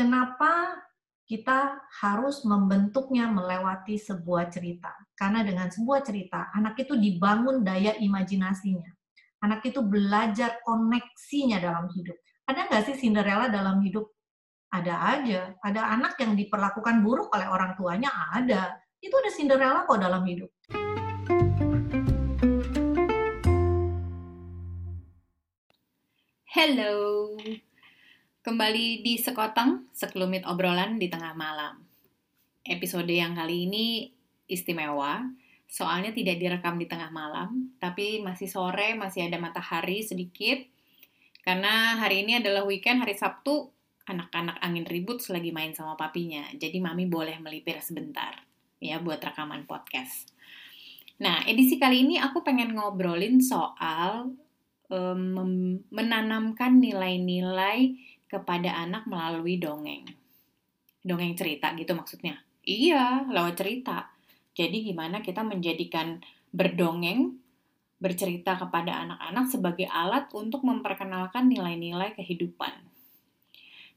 kenapa kita harus membentuknya melewati sebuah cerita. Karena dengan sebuah cerita, anak itu dibangun daya imajinasinya. Anak itu belajar koneksinya dalam hidup. Ada nggak sih Cinderella dalam hidup? Ada aja. Ada anak yang diperlakukan buruk oleh orang tuanya, ada. Itu ada Cinderella kok dalam hidup. Hello, kembali di Sekoteng, sekelumit obrolan di tengah malam. Episode yang kali ini istimewa, soalnya tidak direkam di tengah malam, tapi masih sore, masih ada matahari sedikit. Karena hari ini adalah weekend, hari Sabtu, anak-anak angin ribut selagi main sama papinya, jadi mami boleh melipir sebentar, ya buat rekaman podcast. Nah, edisi kali ini aku pengen ngobrolin soal um, menanamkan nilai-nilai kepada anak melalui dongeng. Dongeng cerita gitu maksudnya. Iya, lewat cerita. Jadi gimana kita menjadikan berdongeng, bercerita kepada anak-anak sebagai alat untuk memperkenalkan nilai-nilai kehidupan.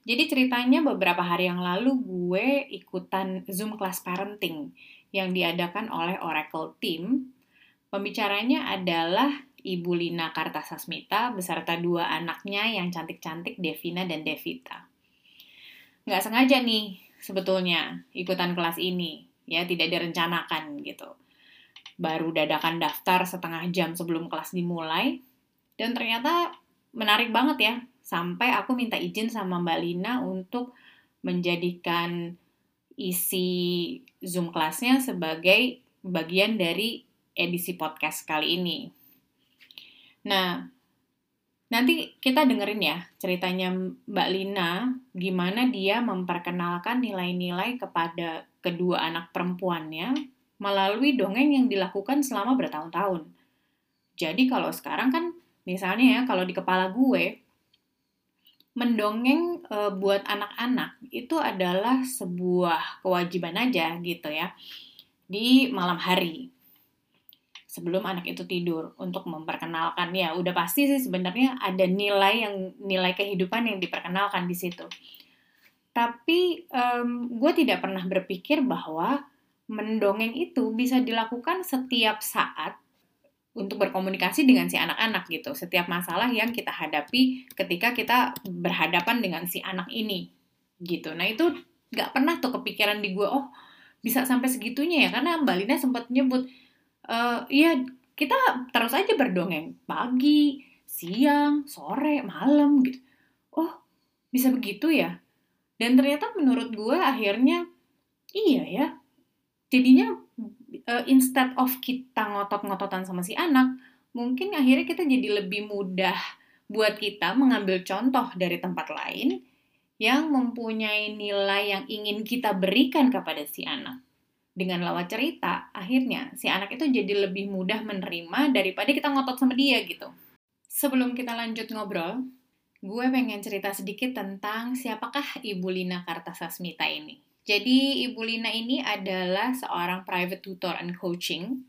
Jadi ceritanya beberapa hari yang lalu gue ikutan Zoom class parenting yang diadakan oleh Oracle Team. Pembicaranya adalah Ibu Lina Kartasasmita beserta dua anaknya yang cantik-cantik Devina dan Devita. Nggak sengaja nih sebetulnya ikutan kelas ini, ya tidak direncanakan gitu. Baru dadakan daftar setengah jam sebelum kelas dimulai, dan ternyata menarik banget ya, sampai aku minta izin sama Mbak Lina untuk menjadikan isi Zoom kelasnya sebagai bagian dari edisi podcast kali ini. Nah, nanti kita dengerin ya ceritanya Mbak Lina, gimana dia memperkenalkan nilai-nilai kepada kedua anak perempuannya melalui dongeng yang dilakukan selama bertahun-tahun. Jadi kalau sekarang kan, misalnya ya, kalau di kepala gue, mendongeng e, buat anak-anak itu adalah sebuah kewajiban aja gitu ya di malam hari sebelum anak itu tidur untuk memperkenalkan. Ya udah pasti sih sebenarnya ada nilai yang nilai kehidupan yang diperkenalkan di situ. Tapi um, gue tidak pernah berpikir bahwa mendongeng itu bisa dilakukan setiap saat untuk berkomunikasi dengan si anak-anak gitu. Setiap masalah yang kita hadapi ketika kita berhadapan dengan si anak ini gitu. Nah itu nggak pernah tuh kepikiran di gue oh bisa sampai segitunya ya? Karena Mbak Lina sempat nyebut uh, ya kita terus aja berdongeng pagi, siang, sore, malam gitu. Oh, bisa begitu ya? Dan ternyata menurut gue akhirnya iya ya. Jadinya uh, instead of kita ngotot-ngototan sama si anak, mungkin akhirnya kita jadi lebih mudah buat kita mengambil contoh dari tempat lain yang mempunyai nilai yang ingin kita berikan kepada si anak dengan lewat cerita, akhirnya si anak itu jadi lebih mudah menerima daripada kita ngotot sama dia gitu. Sebelum kita lanjut ngobrol, gue pengen cerita sedikit tentang siapakah Ibu Lina Kartasasmita ini. Jadi Ibu Lina ini adalah seorang private tutor and coaching,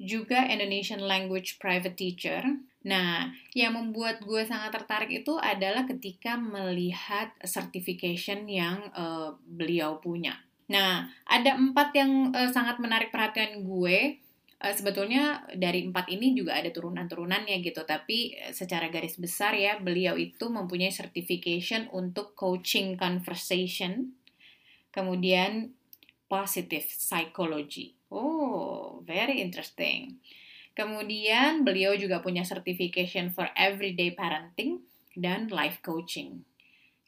juga Indonesian language private teacher. Nah, yang membuat gue sangat tertarik itu adalah ketika melihat certification yang uh, beliau punya Nah, ada empat yang uh, sangat menarik perhatian gue. Uh, sebetulnya dari empat ini juga ada turunan-turunannya gitu, tapi uh, secara garis besar ya, beliau itu mempunyai certification untuk coaching conversation, kemudian positive psychology. Oh, very interesting. Kemudian beliau juga punya certification for everyday parenting dan life coaching.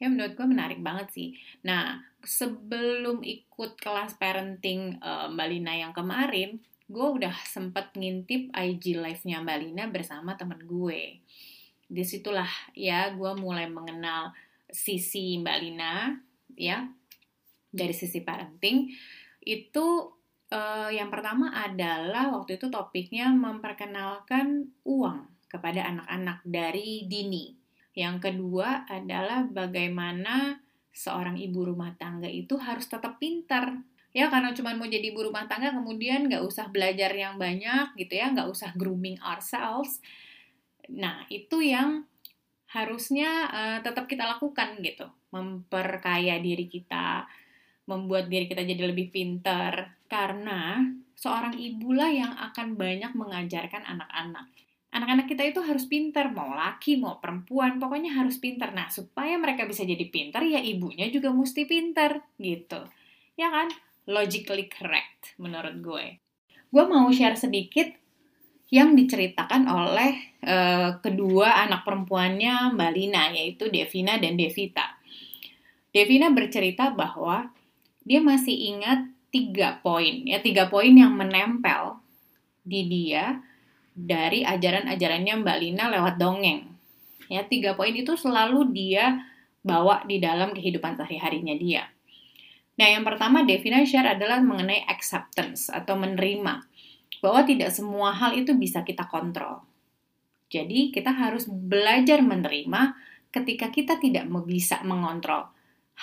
Ya menurut gue menarik banget sih. Nah, sebelum ikut kelas parenting uh, Mbak Lina yang kemarin, gue udah sempet ngintip IG live-nya Mbak Lina bersama temen gue. Di situlah ya gue mulai mengenal sisi Mbak Lina, ya, dari sisi parenting. Itu uh, yang pertama adalah waktu itu topiknya memperkenalkan uang kepada anak-anak dari dini. Yang kedua adalah bagaimana seorang ibu rumah tangga itu harus tetap pintar ya karena cuma mau jadi ibu rumah tangga kemudian nggak usah belajar yang banyak gitu ya nggak usah grooming ourselves nah itu yang harusnya uh, tetap kita lakukan gitu memperkaya diri kita, membuat diri kita jadi lebih pinter. Karena seorang ibulah yang akan banyak mengajarkan anak-anak. Anak-anak kita itu harus pinter, mau laki, mau perempuan, pokoknya harus pinter. Nah, supaya mereka bisa jadi pinter, ya ibunya juga mesti pinter, gitu. Ya kan? Logically correct, menurut gue. Gue mau share sedikit yang diceritakan oleh uh, kedua anak perempuannya Mbak Lina, yaitu Devina dan Devita. Devina bercerita bahwa dia masih ingat tiga poin, ya tiga poin yang menempel di dia dari ajaran-ajarannya Mbak Lina lewat dongeng. Ya, tiga poin itu selalu dia bawa di dalam kehidupan sehari-harinya dia. Nah, yang pertama Devina share adalah mengenai acceptance atau menerima bahwa tidak semua hal itu bisa kita kontrol. Jadi, kita harus belajar menerima ketika kita tidak bisa mengontrol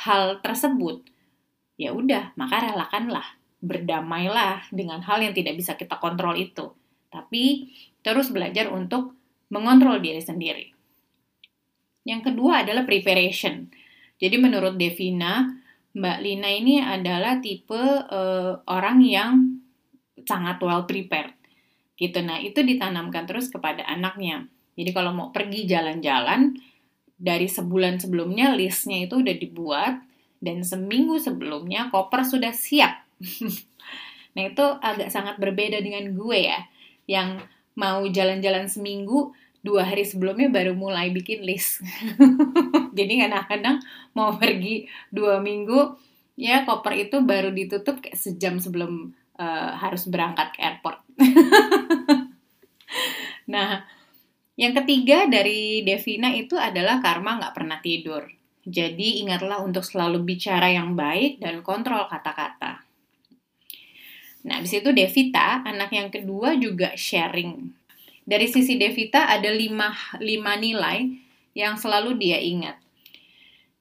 hal tersebut. Ya udah, maka relakanlah, berdamailah dengan hal yang tidak bisa kita kontrol itu. Tapi terus belajar untuk mengontrol diri sendiri. Yang kedua adalah preparation. Jadi menurut Devina, Mbak Lina ini adalah tipe uh, orang yang sangat well prepared gitu. Nah, itu ditanamkan terus kepada anaknya. Jadi kalau mau pergi jalan-jalan dari sebulan sebelumnya listnya itu udah dibuat dan seminggu sebelumnya koper sudah siap. nah, itu agak sangat berbeda dengan gue ya yang mau jalan-jalan seminggu dua hari sebelumnya baru mulai bikin list. Jadi kadang-kadang mau pergi dua minggu ya koper itu baru ditutup kayak sejam sebelum uh, harus berangkat ke airport. nah, yang ketiga dari Devina itu adalah karma nggak pernah tidur. Jadi ingatlah untuk selalu bicara yang baik dan kontrol kata-kata. Nah, di situ Devita, anak yang kedua juga sharing. Dari sisi Devita ada lima, lima nilai yang selalu dia ingat.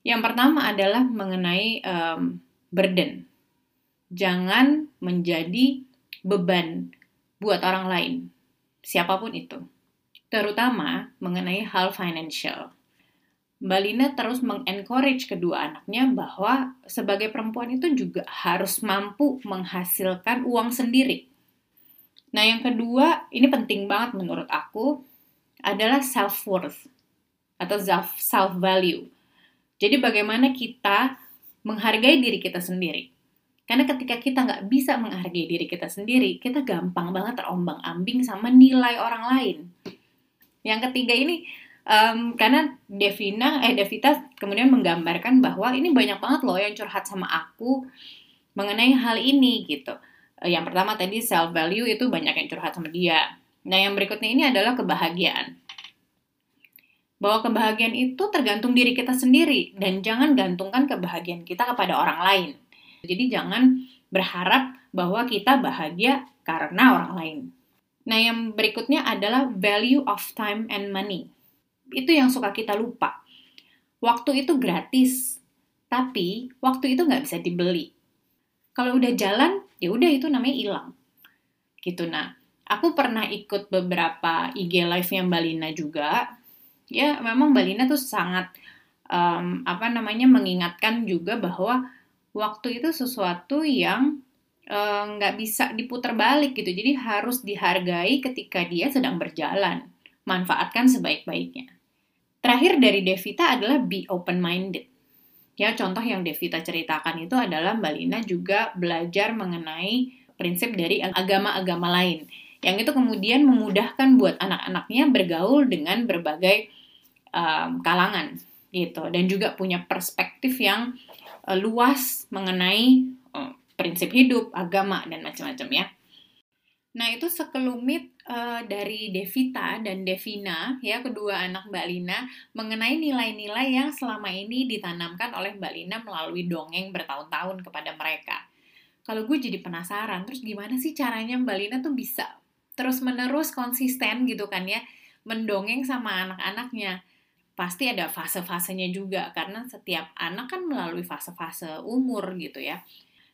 Yang pertama adalah mengenai um, burden jangan menjadi beban buat orang lain, siapa pun itu. Terutama mengenai hal financial. Mbak Lina terus mengencourage kedua anaknya bahwa sebagai perempuan itu juga harus mampu menghasilkan uang sendiri. Nah, yang kedua, ini penting banget menurut aku, adalah self-worth atau self-value. Jadi bagaimana kita menghargai diri kita sendiri. Karena ketika kita nggak bisa menghargai diri kita sendiri, kita gampang banget terombang-ambing sama nilai orang lain. Yang ketiga ini, um, karena Devina, eh Devita kemudian menggambarkan bahwa ini banyak banget loh yang curhat sama aku mengenai hal ini gitu. Eh, yang pertama tadi self value itu banyak yang curhat sama dia. Nah yang berikutnya ini adalah kebahagiaan. Bahwa kebahagiaan itu tergantung diri kita sendiri dan jangan gantungkan kebahagiaan kita kepada orang lain jadi jangan berharap bahwa kita bahagia karena orang lain. Nah, yang berikutnya adalah value of time and money. Itu yang suka kita lupa. Waktu itu gratis, tapi waktu itu nggak bisa dibeli. Kalau udah jalan, ya udah itu namanya hilang. Gitu nah. Aku pernah ikut beberapa IG live-nya Mbak Lina juga. Ya, memang Mbak Lina tuh sangat um, apa namanya mengingatkan juga bahwa waktu itu sesuatu yang eh, nggak uh, bisa diputar balik gitu. Jadi harus dihargai ketika dia sedang berjalan. Manfaatkan sebaik-baiknya. Terakhir dari Devita adalah be open-minded. Ya, contoh yang Devita ceritakan itu adalah Mbak Lina juga belajar mengenai prinsip dari agama-agama lain. Yang itu kemudian memudahkan buat anak-anaknya bergaul dengan berbagai um, kalangan gitu dan juga punya perspektif yang uh, luas mengenai uh, prinsip hidup, agama, dan macam-macam ya. Nah, itu sekelumit uh, dari Devita dan Devina, ya, kedua anak Mbak Lina, mengenai nilai-nilai yang selama ini ditanamkan oleh Mbak Lina melalui dongeng bertahun-tahun kepada mereka. Kalau gue jadi penasaran, terus gimana sih caranya Mbak Lina tuh bisa terus-menerus konsisten gitu kan ya, mendongeng sama anak-anaknya pasti ada fase-fasenya juga karena setiap anak kan melalui fase-fase umur gitu ya.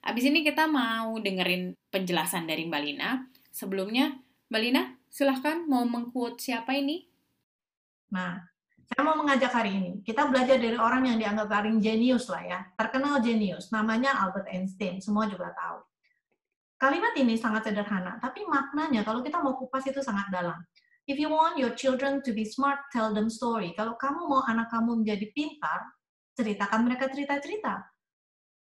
Abis ini kita mau dengerin penjelasan dari Mbak Lina. Sebelumnya, Mbak silahkan mau mengquote siapa ini? Nah, Saya mau mengajak hari ini, kita belajar dari orang yang dianggap paling jenius lah ya, terkenal jenius, namanya Albert Einstein, semua juga tahu. Kalimat ini sangat sederhana, tapi maknanya kalau kita mau kupas itu sangat dalam. If you want your children to be smart, tell them story. Kalau kamu mau anak kamu menjadi pintar, ceritakan mereka cerita-cerita.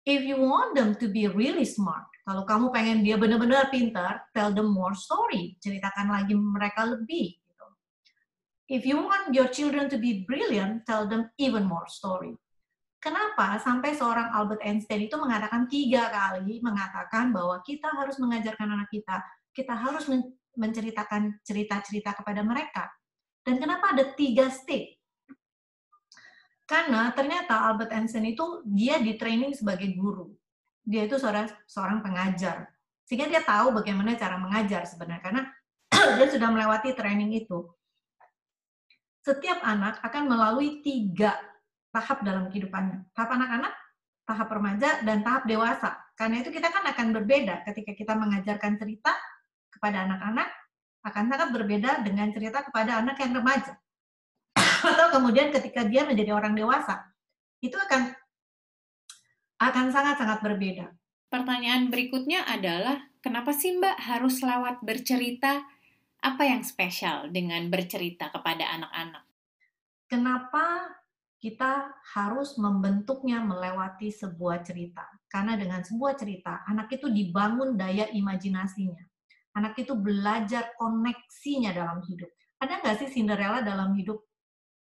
If you want them to be really smart, kalau kamu pengen dia benar-benar pintar, tell them more story. Ceritakan lagi mereka lebih. If you want your children to be brilliant, tell them even more story. Kenapa sampai seorang Albert Einstein itu mengatakan tiga kali mengatakan bahwa kita harus mengajarkan anak kita, kita harus menceritakan cerita-cerita kepada mereka. Dan kenapa ada tiga state? Karena ternyata Albert Einstein itu dia di training sebagai guru. Dia itu seorang seorang pengajar. Sehingga dia tahu bagaimana cara mengajar sebenarnya karena dia sudah melewati training itu setiap anak akan melalui tiga tahap dalam kehidupannya. Tahap anak-anak, tahap remaja, dan tahap dewasa. Karena itu kita kan akan berbeda ketika kita mengajarkan cerita kepada anak-anak, akan sangat berbeda dengan cerita kepada anak yang remaja. Atau kemudian ketika dia menjadi orang dewasa, itu akan akan sangat-sangat berbeda. Pertanyaan berikutnya adalah, kenapa sih Mbak harus lewat bercerita apa yang spesial dengan bercerita kepada anak-anak? Kenapa kita harus membentuknya melewati sebuah cerita? Karena dengan sebuah cerita, anak itu dibangun daya imajinasinya. Anak itu belajar koneksinya dalam hidup. Ada nggak sih Cinderella dalam hidup?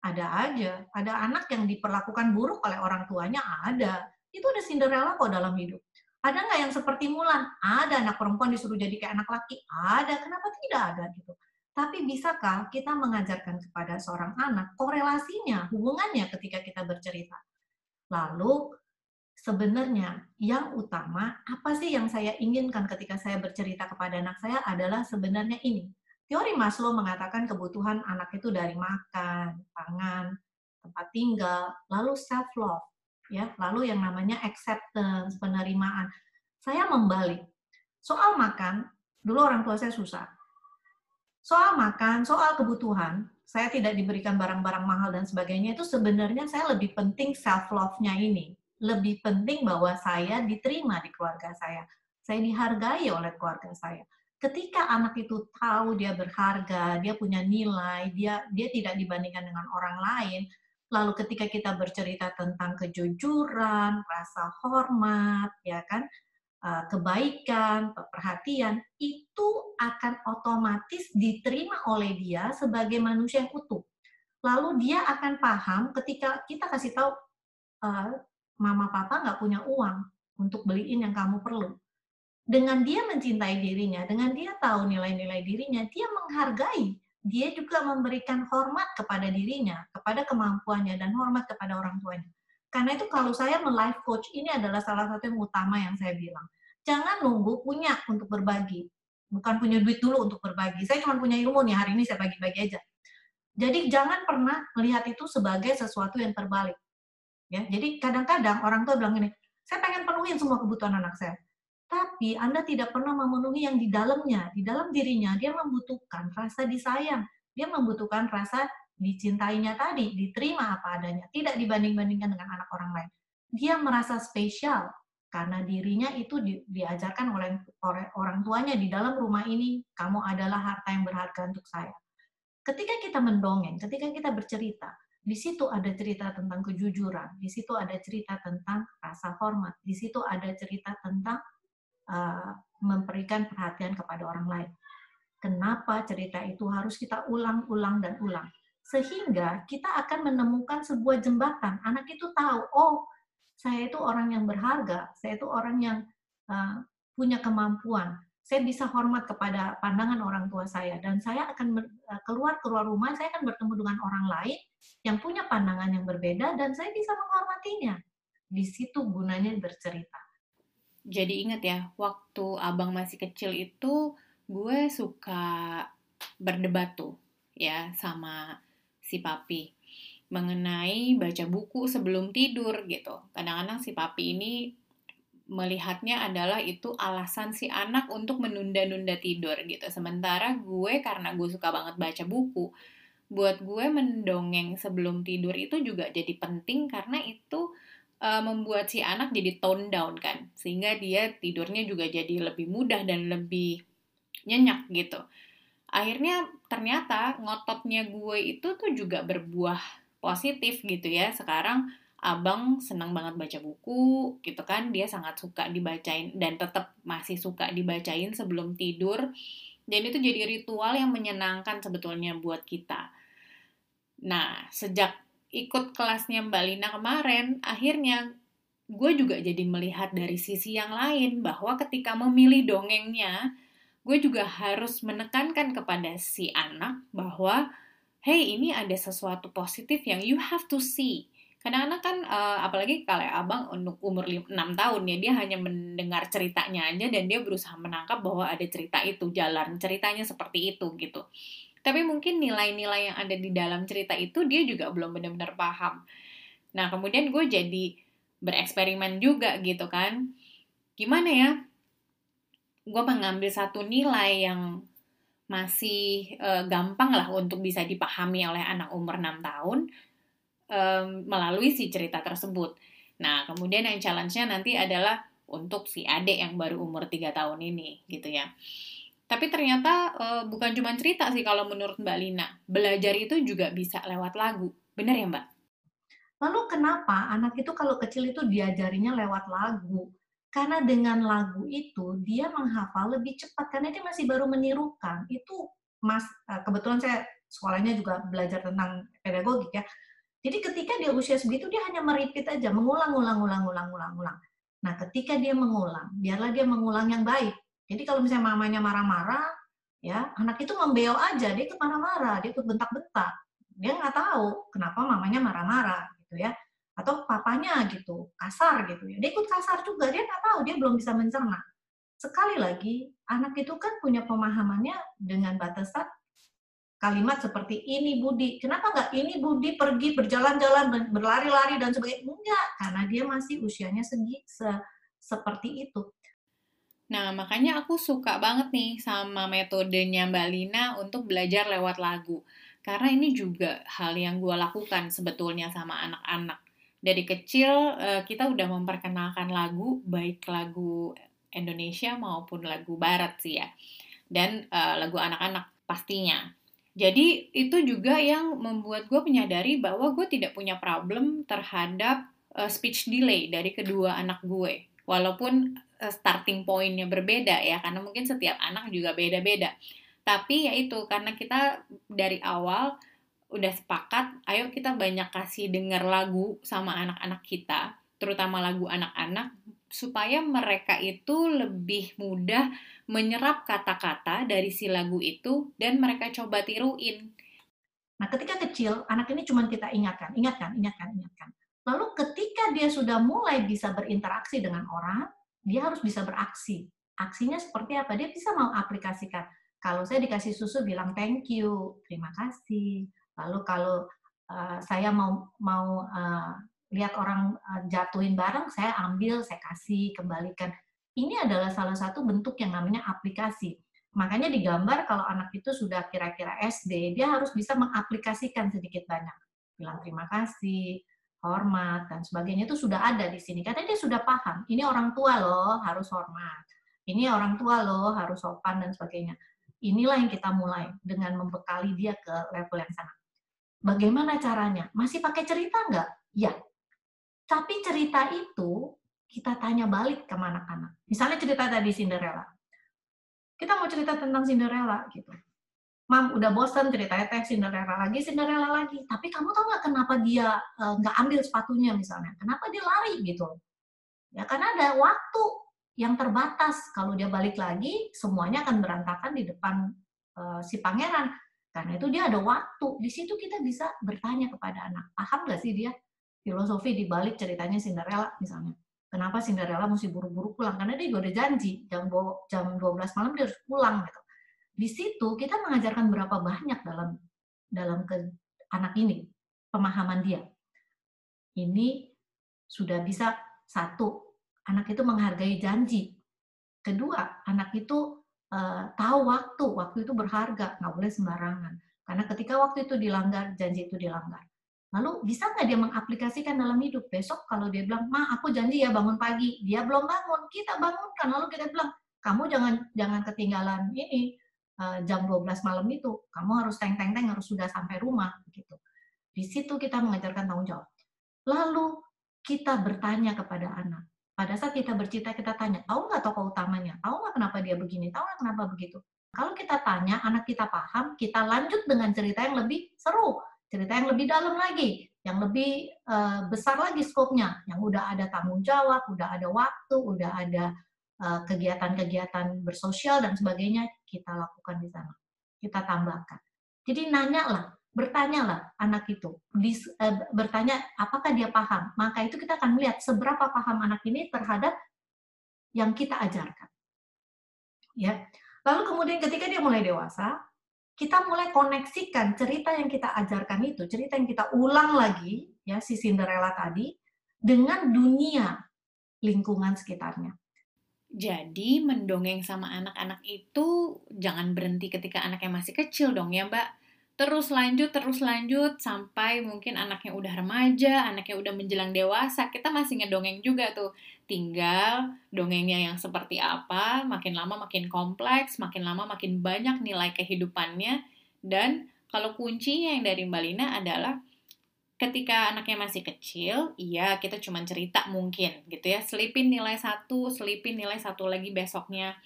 Ada aja. Ada anak yang diperlakukan buruk oleh orang tuanya? Ada. Itu ada Cinderella kok dalam hidup. Ada nggak yang seperti Mulan? Ada anak perempuan disuruh jadi kayak anak laki? Ada. Kenapa tidak ada gitu? Tapi bisakah kita mengajarkan kepada seorang anak korelasinya, hubungannya ketika kita bercerita? Lalu sebenarnya yang utama apa sih yang saya inginkan ketika saya bercerita kepada anak saya adalah sebenarnya ini. Teori Maslow mengatakan kebutuhan anak itu dari makan, pangan, tempat tinggal, lalu self love ya lalu yang namanya acceptance penerimaan. Saya membalik. Soal makan dulu orang tua saya susah. Soal makan soal kebutuhan saya tidak diberikan barang-barang mahal dan sebagainya itu sebenarnya saya lebih penting self love-nya ini. Lebih penting bahwa saya diterima di keluarga saya. Saya dihargai oleh keluarga saya ketika anak itu tahu dia berharga, dia punya nilai, dia dia tidak dibandingkan dengan orang lain, Lalu ketika kita bercerita tentang kejujuran, rasa hormat, ya kan, eh, kebaikan, perhatian, itu akan otomatis diterima oleh dia sebagai manusia yang utuh. Lalu dia akan paham ketika kita kasih tahu, uh, mama papa nggak punya uang untuk beliin yang kamu perlu. Dengan dia mencintai dirinya, dengan dia tahu nilai-nilai dirinya, dia menghargai dia juga memberikan hormat kepada dirinya, kepada kemampuannya, dan hormat kepada orang tuanya. Karena itu kalau saya men-life coach, ini adalah salah satu yang utama yang saya bilang. Jangan nunggu punya untuk berbagi. Bukan punya duit dulu untuk berbagi. Saya cuma punya ilmu nih, hari ini saya bagi-bagi aja. Jadi jangan pernah melihat itu sebagai sesuatu yang terbalik. Ya, jadi kadang-kadang orang tua bilang ini, saya pengen penuhin semua kebutuhan anak saya tapi Anda tidak pernah memenuhi yang di dalamnya. Di dalam dirinya, dia membutuhkan rasa disayang. Dia membutuhkan rasa dicintainya tadi, diterima apa adanya. Tidak dibanding-bandingkan dengan anak orang lain. Dia merasa spesial karena dirinya itu di, diajarkan oleh orang tuanya di dalam rumah ini, kamu adalah harta yang berharga untuk saya. Ketika kita mendongeng, ketika kita bercerita, di situ ada cerita tentang kejujuran, di situ ada cerita tentang rasa hormat, di situ ada cerita tentang uh, memberikan perhatian kepada orang lain. Kenapa cerita itu harus kita ulang-ulang dan ulang? Sehingga kita akan menemukan sebuah jembatan. Anak itu tahu, oh, saya itu orang yang berharga, saya itu orang yang uh, punya kemampuan. Saya bisa hormat kepada pandangan orang tua saya dan saya akan eh, keluar keluar rumah, saya akan bertemu dengan orang lain yang punya pandangan yang berbeda dan saya bisa menghormatinya. Di situ gunanya bercerita jadi inget ya, waktu abang masih kecil itu gue suka berdebat tuh ya sama si papi mengenai baca buku sebelum tidur gitu. Kadang-kadang si papi ini melihatnya adalah itu alasan si anak untuk menunda-nunda tidur gitu. Sementara gue karena gue suka banget baca buku, buat gue mendongeng sebelum tidur itu juga jadi penting karena itu uh, membuat si anak jadi tone down kan. Sehingga dia tidurnya juga jadi lebih mudah dan lebih nyenyak gitu. Akhirnya ternyata ngototnya gue itu tuh juga berbuah positif gitu ya. Sekarang abang senang banget baca buku gitu kan. Dia sangat suka dibacain dan tetap masih suka dibacain sebelum tidur. Dan itu jadi ritual yang menyenangkan sebetulnya buat kita. Nah, sejak ikut kelasnya Mbak Lina kemarin, akhirnya gue juga jadi melihat dari sisi yang lain bahwa ketika memilih dongengnya, gue juga harus menekankan kepada si anak bahwa, hey ini ada sesuatu positif yang you have to see. Karena anak kan, uh, apalagi kalau abang untuk umur 6 tahun ya, dia hanya mendengar ceritanya aja dan dia berusaha menangkap bahwa ada cerita itu, jalan ceritanya seperti itu gitu. Tapi mungkin nilai-nilai yang ada di dalam cerita itu dia juga belum benar-benar paham. Nah, kemudian gue jadi bereksperimen juga gitu kan. Gimana ya? Gue mengambil satu nilai yang masih e, gampang lah untuk bisa dipahami oleh anak umur 6 tahun e, melalui si cerita tersebut. Nah, kemudian yang challenge-nya nanti adalah untuk si adik yang baru umur 3 tahun ini gitu ya. Tapi ternyata uh, bukan cuma cerita sih kalau menurut Mbak Lina. Belajar itu juga bisa lewat lagu. Benar ya Mbak? Lalu kenapa anak itu kalau kecil itu diajarinya lewat lagu? Karena dengan lagu itu dia menghafal lebih cepat karena dia masih baru menirukan. Itu Mas eh, kebetulan saya sekolahnya juga belajar tentang pedagogik ya. Jadi ketika dia usia segitu dia hanya meripit aja, mengulang, ulang, ulang, ulang, ulang, ulang. Nah, ketika dia mengulang, biarlah dia mengulang yang baik jadi kalau misalnya mamanya marah-marah, ya anak itu membeo aja, dia ikut marah-marah, dia ikut bentak-bentak. Dia nggak tahu kenapa mamanya marah-marah gitu ya. Atau papanya gitu, kasar gitu ya. Dia ikut kasar juga, dia nggak tahu, dia belum bisa mencerna. Sekali lagi, anak itu kan punya pemahamannya dengan batasan kalimat seperti ini Budi. Kenapa nggak ini Budi pergi berjalan-jalan, berlari-lari dan sebagainya? Enggak, karena dia masih usianya segi se, seperti itu. Nah, makanya aku suka banget nih sama metodenya Mbak Lina untuk belajar lewat lagu. Karena ini juga hal yang gue lakukan sebetulnya sama anak-anak. Dari kecil eh, kita udah memperkenalkan lagu, baik lagu Indonesia maupun lagu Barat sih ya. Dan uh, lagu anak-anak pastinya. Jadi itu juga yang membuat gue menyadari bahwa gue tidak punya problem terhadap uh, speech delay dari kedua anak gue. Walaupun Eh, starting pointnya berbeda ya karena mungkin setiap anak juga beda-beda tapi ya itu karena kita dari awal udah sepakat ayo kita banyak kasih denger lagu sama anak-anak kita terutama lagu anak-anak supaya mereka itu lebih mudah menyerap kata-kata dari si lagu itu dan mereka coba tiruin. Nah, ketika kecil, anak ini cuma kita ingatkan, ingatkan, ingatkan, ingatkan. Lalu ketika dia sudah mulai bisa berinteraksi dengan orang, dia harus bisa beraksi. Aksinya seperti apa? Dia bisa mau aplikasikan. Kalau saya dikasih susu bilang thank you, terima kasih. Lalu kalau uh, saya mau mau uh, lihat orang uh, jatuhin barang, saya ambil, saya kasih, kembalikan. Ini adalah salah satu bentuk yang namanya aplikasi. Makanya digambar kalau anak itu sudah kira-kira SD, dia harus bisa mengaplikasikan sedikit banyak. Bilang terima kasih, hormat dan sebagainya itu sudah ada di sini. Karena dia sudah paham, ini orang tua loh harus hormat. Ini orang tua loh harus sopan dan sebagainya. Inilah yang kita mulai dengan membekali dia ke level yang sana. Bagaimana caranya? Masih pakai cerita nggak? Ya. Tapi cerita itu kita tanya balik ke anak-anak. Misalnya cerita tadi Cinderella. Kita mau cerita tentang Cinderella gitu Mam udah bosan ceritanya teh Cinderella lagi, Cinderella lagi. Tapi kamu tahu nggak kenapa dia eh, nggak uh, ambil sepatunya misalnya? Kenapa dia lari gitu? Ya karena ada waktu yang terbatas. Kalau dia balik lagi, semuanya akan berantakan di depan uh, si pangeran. Karena itu dia ada waktu. Di situ kita bisa bertanya kepada anak, paham nggak sih dia filosofi di balik ceritanya Cinderella misalnya? Kenapa Cinderella mesti buru-buru pulang? Karena dia juga udah janji jam jam 12 malam dia harus pulang gitu di situ kita mengajarkan berapa banyak dalam dalam ke anak ini pemahaman dia. Ini sudah bisa satu anak itu menghargai janji. Kedua, anak itu uh, tahu waktu, waktu itu berharga, nggak boleh sembarangan. Karena ketika waktu itu dilanggar, janji itu dilanggar. Lalu bisa nggak dia mengaplikasikan dalam hidup? Besok kalau dia bilang, ma aku janji ya bangun pagi, dia belum bangun, kita bangunkan. Lalu kita bilang, kamu jangan jangan ketinggalan ini uh, jam 12 malam itu, kamu harus teng teng teng harus sudah sampai rumah gitu. Di situ kita mengajarkan tanggung jawab. Lalu kita bertanya kepada anak. Pada saat kita bercita, kita tanya, tahu nggak tokoh utamanya? Tahu nggak kenapa dia begini? Tahu nggak kenapa begitu? Kalau kita tanya, anak kita paham, kita lanjut dengan cerita yang lebih seru cerita yang lebih dalam lagi, yang lebih uh, besar lagi skopnya, yang udah ada tanggung jawab, udah ada waktu, udah ada kegiatan kegiatan-kegiatan bersosial dan sebagainya kita lakukan di sana. Kita tambahkan. Jadi nanya lah, bertanyalah anak itu, uh, bertanya apakah dia paham. Maka itu kita akan melihat seberapa paham anak ini terhadap yang kita ajarkan. Ya. Lalu kemudian ketika dia mulai dewasa, kita mulai koneksikan cerita yang kita ajarkan itu, cerita yang kita ulang lagi, ya si Cinderella tadi, dengan dunia lingkungan sekitarnya. Jadi mendongeng sama anak-anak itu jangan berhenti ketika anaknya masih kecil dong ya Mbak terus lanjut terus lanjut sampai mungkin anaknya udah remaja, anaknya udah menjelang dewasa, kita masih ngedongeng juga tuh. Tinggal dongengnya yang seperti apa, makin lama makin kompleks, makin lama makin banyak nilai kehidupannya dan kalau kuncinya yang dari Mbak Lina adalah ketika anaknya masih kecil, iya kita cuma cerita mungkin gitu ya, selipin nilai satu, selipin nilai satu lagi besoknya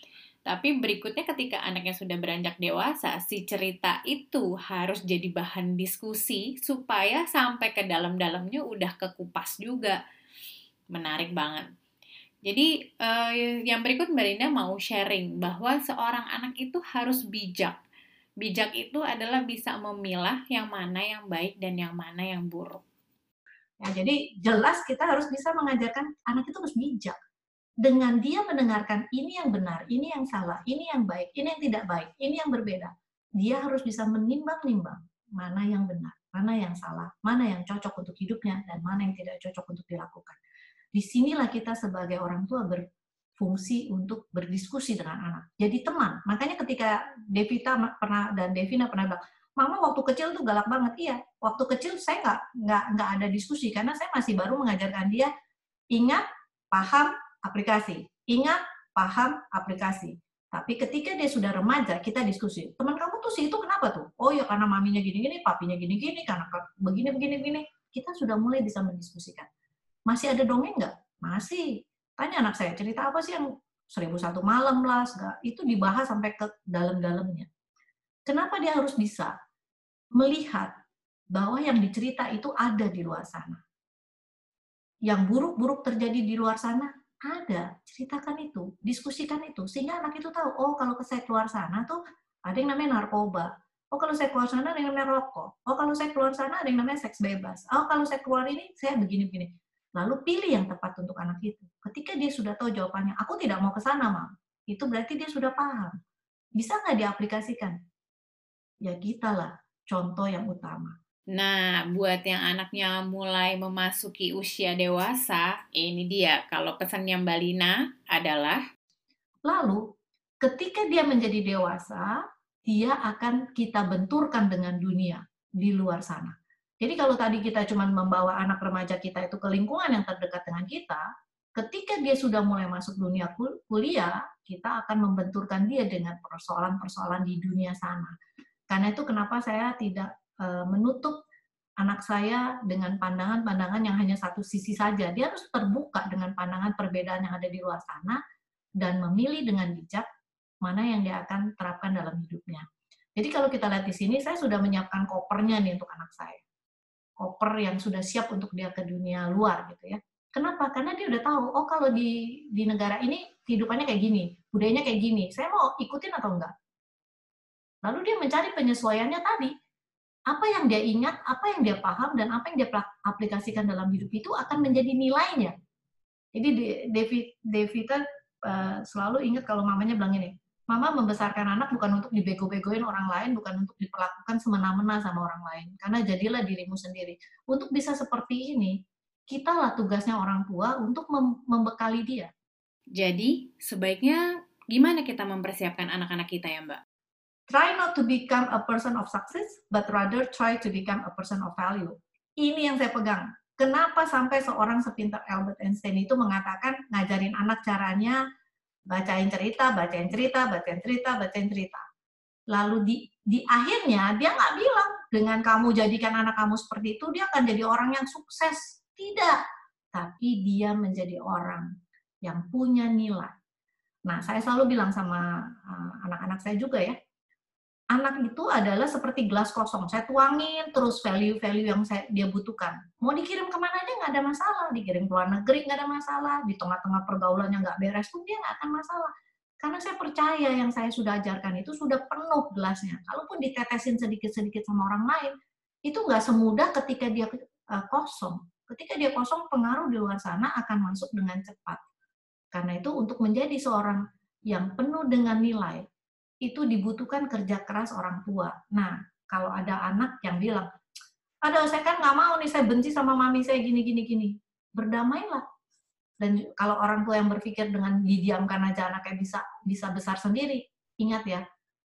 tapi berikutnya ketika anaknya sudah beranjak dewasa, si cerita itu harus jadi bahan diskusi supaya sampai ke dalam-dalamnya udah kekupas juga. Menarik banget. Jadi eh, yang berikut Mbak Rinda mau sharing bahwa seorang anak itu harus bijak. Bijak itu adalah bisa memilah yang mana yang baik dan yang mana yang buruk. Ya, jadi jelas kita harus bisa mengajarkan anak itu harus bijak dengan dia mendengarkan ini yang benar, ini yang salah, ini yang baik, ini yang tidak baik, ini yang berbeda, dia harus bisa menimbang-nimbang mana yang benar, mana yang salah, mana yang cocok untuk hidupnya, dan mana yang tidak cocok untuk dilakukan. Di sinilah kita sebagai orang tua berfungsi untuk berdiskusi dengan anak. Jadi teman. Makanya ketika Devita pernah dan Devina pernah bilang, Mama waktu kecil tuh galak banget. Iya, waktu kecil saya nggak nggak nggak ada diskusi karena saya masih baru mengajarkan dia ingat, paham, aplikasi. Ingat, paham, aplikasi. Tapi ketika dia sudah remaja, kita diskusi. Teman kamu tuh si itu kenapa tuh? Oh ya karena maminya gini-gini, papinya gini-gini, karena begini-begini-begini. Kita sudah mulai bisa mendiskusikan. Masih ada dongeng nggak? Masih. Tanya anak saya, cerita apa sih yang seribu satu malam lah, segala. itu dibahas sampai ke dalam-dalamnya. Kenapa dia harus bisa melihat bahwa yang dicerita itu ada di luar sana? Yang buruk-buruk terjadi di luar sana, ada, ceritakan itu, diskusikan itu, sehingga anak itu tahu, oh kalau saya keluar sana tuh ada yang namanya narkoba, oh kalau saya keluar sana ada yang namanya rokok, oh kalau saya keluar sana ada yang namanya seks bebas, oh kalau saya keluar ini saya begini-begini. Lalu pilih yang tepat untuk anak itu. Ketika dia sudah tahu jawabannya, aku tidak mau ke sana, Mam. Itu berarti dia sudah paham. Bisa nggak diaplikasikan? Ya kita lah, contoh yang utama. Nah, buat yang anaknya mulai memasuki usia dewasa, ini dia. Kalau pesannya Mbak Lina adalah... Lalu, ketika dia menjadi dewasa, dia akan kita benturkan dengan dunia di luar sana. Jadi kalau tadi kita cuma membawa anak remaja kita itu ke lingkungan yang terdekat dengan kita, ketika dia sudah mulai masuk dunia kuliah, kita akan membenturkan dia dengan persoalan-persoalan di dunia sana. Karena itu kenapa saya tidak Eh, menutup anak saya dengan pandangan-pandangan yang hanya satu sisi saja. Dia harus terbuka dengan pandangan perbedaan yang ada di luar sana dan memilih dengan bijak mana yang dia akan terapkan dalam hidupnya. Jadi kalau kita lihat di sini, saya sudah menyiapkan kopernya nih untuk anak saya. Koper yang sudah siap untuk dia ke dunia luar gitu ya. Kenapa? Karena dia udah tahu, oh kalau di di negara ini kehidupannya kayak gini, budayanya kayak gini. Saya mau ikutin atau enggak? Lalu dia mencari penyesuaiannya tadi apa yang dia ingat, apa yang dia paham, dan apa yang dia aplikasikan dalam hidup itu akan menjadi nilainya. Jadi Devita uh, selalu ingat kalau mamanya bilang ini, Mama membesarkan anak bukan untuk dibego-begoin orang lain, bukan untuk diperlakukan semena-mena sama orang lain. Karena jadilah dirimu sendiri. Untuk bisa seperti ini, kita lah tugasnya orang tua untuk membekali dia. Jadi, sebaiknya gimana kita mempersiapkan anak-anak kita ya, Mbak? try not to become a person of success, but rather try to become a person of value. Ini yang saya pegang. Kenapa sampai seorang sepintar Albert Einstein itu mengatakan ngajarin anak caranya bacain cerita, bacain cerita, bacain cerita, bacain cerita. Lalu di di akhirnya dia nggak bilang dengan kamu jadikan anak kamu seperti itu dia akan jadi orang yang sukses. Tidak. Tapi dia menjadi orang yang punya nilai. Nah, saya selalu bilang sama eh, anak-anak saya juga ya, anak itu adalah seperti gelas kosong. Saya tuangin terus value-value yang saya, dia butuhkan. Mau dikirim ke mana aja nggak ada masalah. Dikirim ke luar negeri nggak ada masalah. Di tengah-tengah pergaulannya nggak beres pun dia nggak akan masalah. Karena saya percaya yang saya sudah ajarkan itu sudah penuh gelasnya. Kalaupun ditetesin sedikit-sedikit sama orang lain, itu nggak semudah ketika dia uh, kosong. Ketika dia kosong, pengaruh di luar sana akan masuk dengan cepat. Karena itu untuk menjadi seorang yang penuh dengan nilai, itu dibutuhkan kerja keras orang tua. Nah, kalau ada anak yang bilang, ada saya kan nggak mau nih, saya benci sama mami saya gini, gini, gini. Berdamailah. Dan kalau orang tua yang berpikir dengan didiamkan aja anaknya bisa bisa besar sendiri, ingat ya,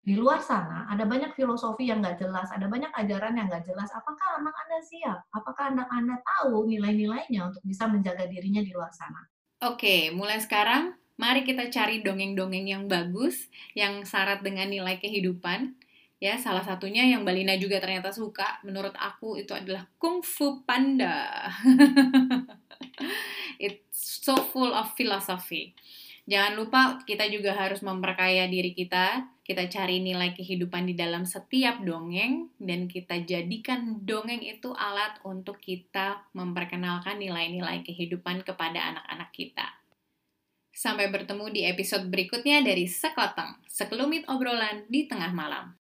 di luar sana ada banyak filosofi yang nggak jelas, ada banyak ajaran yang nggak jelas. Apakah anak Anda siap? Apakah anak Anda tahu nilai-nilainya untuk bisa menjaga dirinya di luar sana? Oke, mulai sekarang Mari kita cari dongeng-dongeng yang bagus, yang syarat dengan nilai kehidupan. Ya, salah satunya yang Balina juga ternyata suka, menurut aku itu adalah Kung Fu Panda. It's so full of philosophy. Jangan lupa kita juga harus memperkaya diri kita. Kita cari nilai kehidupan di dalam setiap dongeng dan kita jadikan dongeng itu alat untuk kita memperkenalkan nilai-nilai kehidupan kepada anak-anak kita. Sampai bertemu di episode berikutnya dari Sekoteng, sekelumit obrolan di tengah malam.